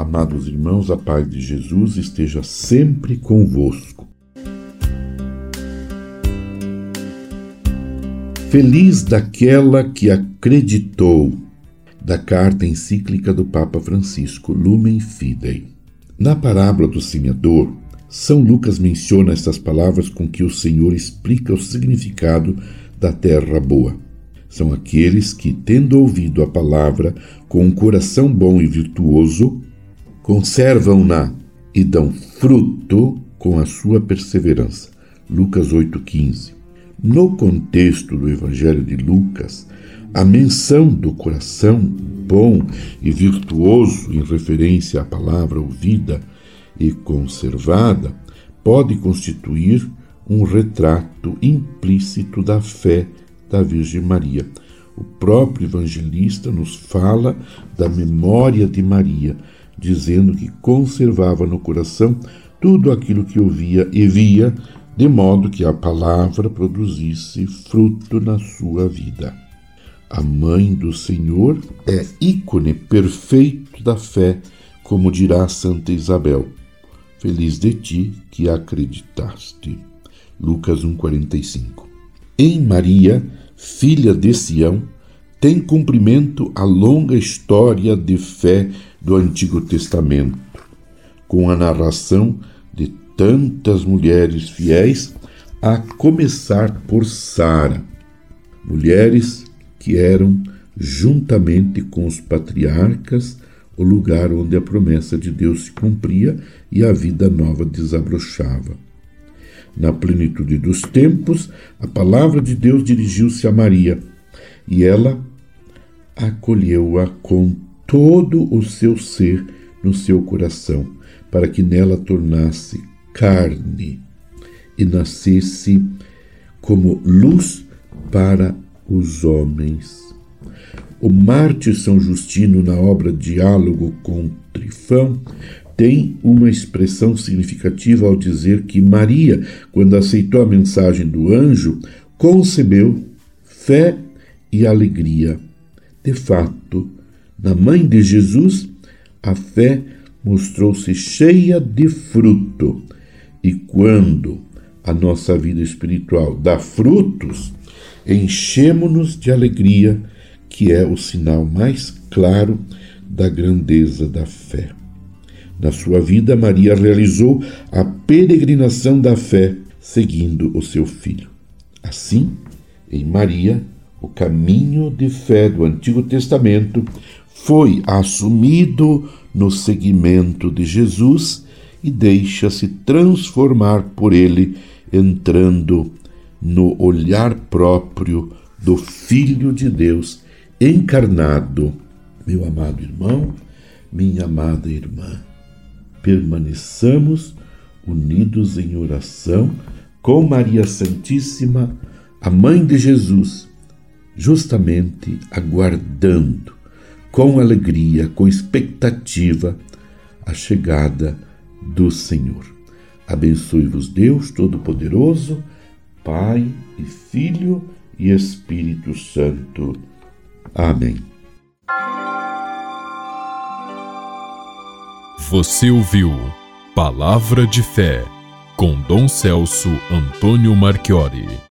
Amados irmãos, a paz de Jesus esteja sempre convosco. Feliz daquela que acreditou, da carta encíclica do Papa Francisco, Lumen Fidei. Na parábola do semeador, São Lucas menciona estas palavras com que o Senhor explica o significado da terra boa. São aqueles que, tendo ouvido a palavra com um coração bom e virtuoso, conservam-na e dão fruto com a sua perseverança. Lucas 8,15. No contexto do Evangelho de Lucas, a menção do coração bom e virtuoso em referência à palavra ouvida e conservada pode constituir um retrato implícito da fé da Virgem Maria. O próprio evangelista nos fala da memória de Maria, dizendo que conservava no coração tudo aquilo que ouvia e via de modo que a palavra produzisse fruto na sua vida. A mãe do Senhor é ícone perfeito da fé, como dirá Santa Isabel. Feliz de ti que acreditaste. Lucas 1:45. Em Maria, filha de Sião, tem cumprimento a longa história de fé do Antigo Testamento, com a narração de tantas mulheres fiéis, a começar por Sara, mulheres que eram, juntamente com os patriarcas, o lugar onde a promessa de Deus se cumpria e a vida nova desabrochava. Na plenitude dos tempos, a palavra de Deus dirigiu-se a Maria e ela acolheu-a com todo o seu ser no seu coração, para que nela tornasse carne e nascesse como luz para os homens. O mártir São Justino, na obra Diálogo com Trifão, tem uma expressão significativa ao dizer que Maria, quando aceitou a mensagem do anjo, concebeu fé e alegria. De fato, na mãe de Jesus, a fé mostrou-se cheia de fruto e quando a nossa vida espiritual dá frutos, enchemos-nos de alegria, que é o sinal mais claro da grandeza da fé. Na sua vida, Maria realizou a peregrinação da fé, seguindo o seu filho. Assim, em Maria, o caminho de fé do Antigo Testamento foi assumido no seguimento de Jesus e deixa-se transformar por ele, entrando no olhar próprio do Filho de Deus encarnado. Meu amado irmão, minha amada irmã, permaneçamos unidos em oração com Maria Santíssima, a Mãe de Jesus, justamente aguardando com alegria, com expectativa, a chegada do Senhor. Abençoe-vos Deus Todo-Poderoso, Pai e Filho e Espírito Santo. Amém. Você ouviu Palavra de Fé com Dom Celso Antônio Marchiori.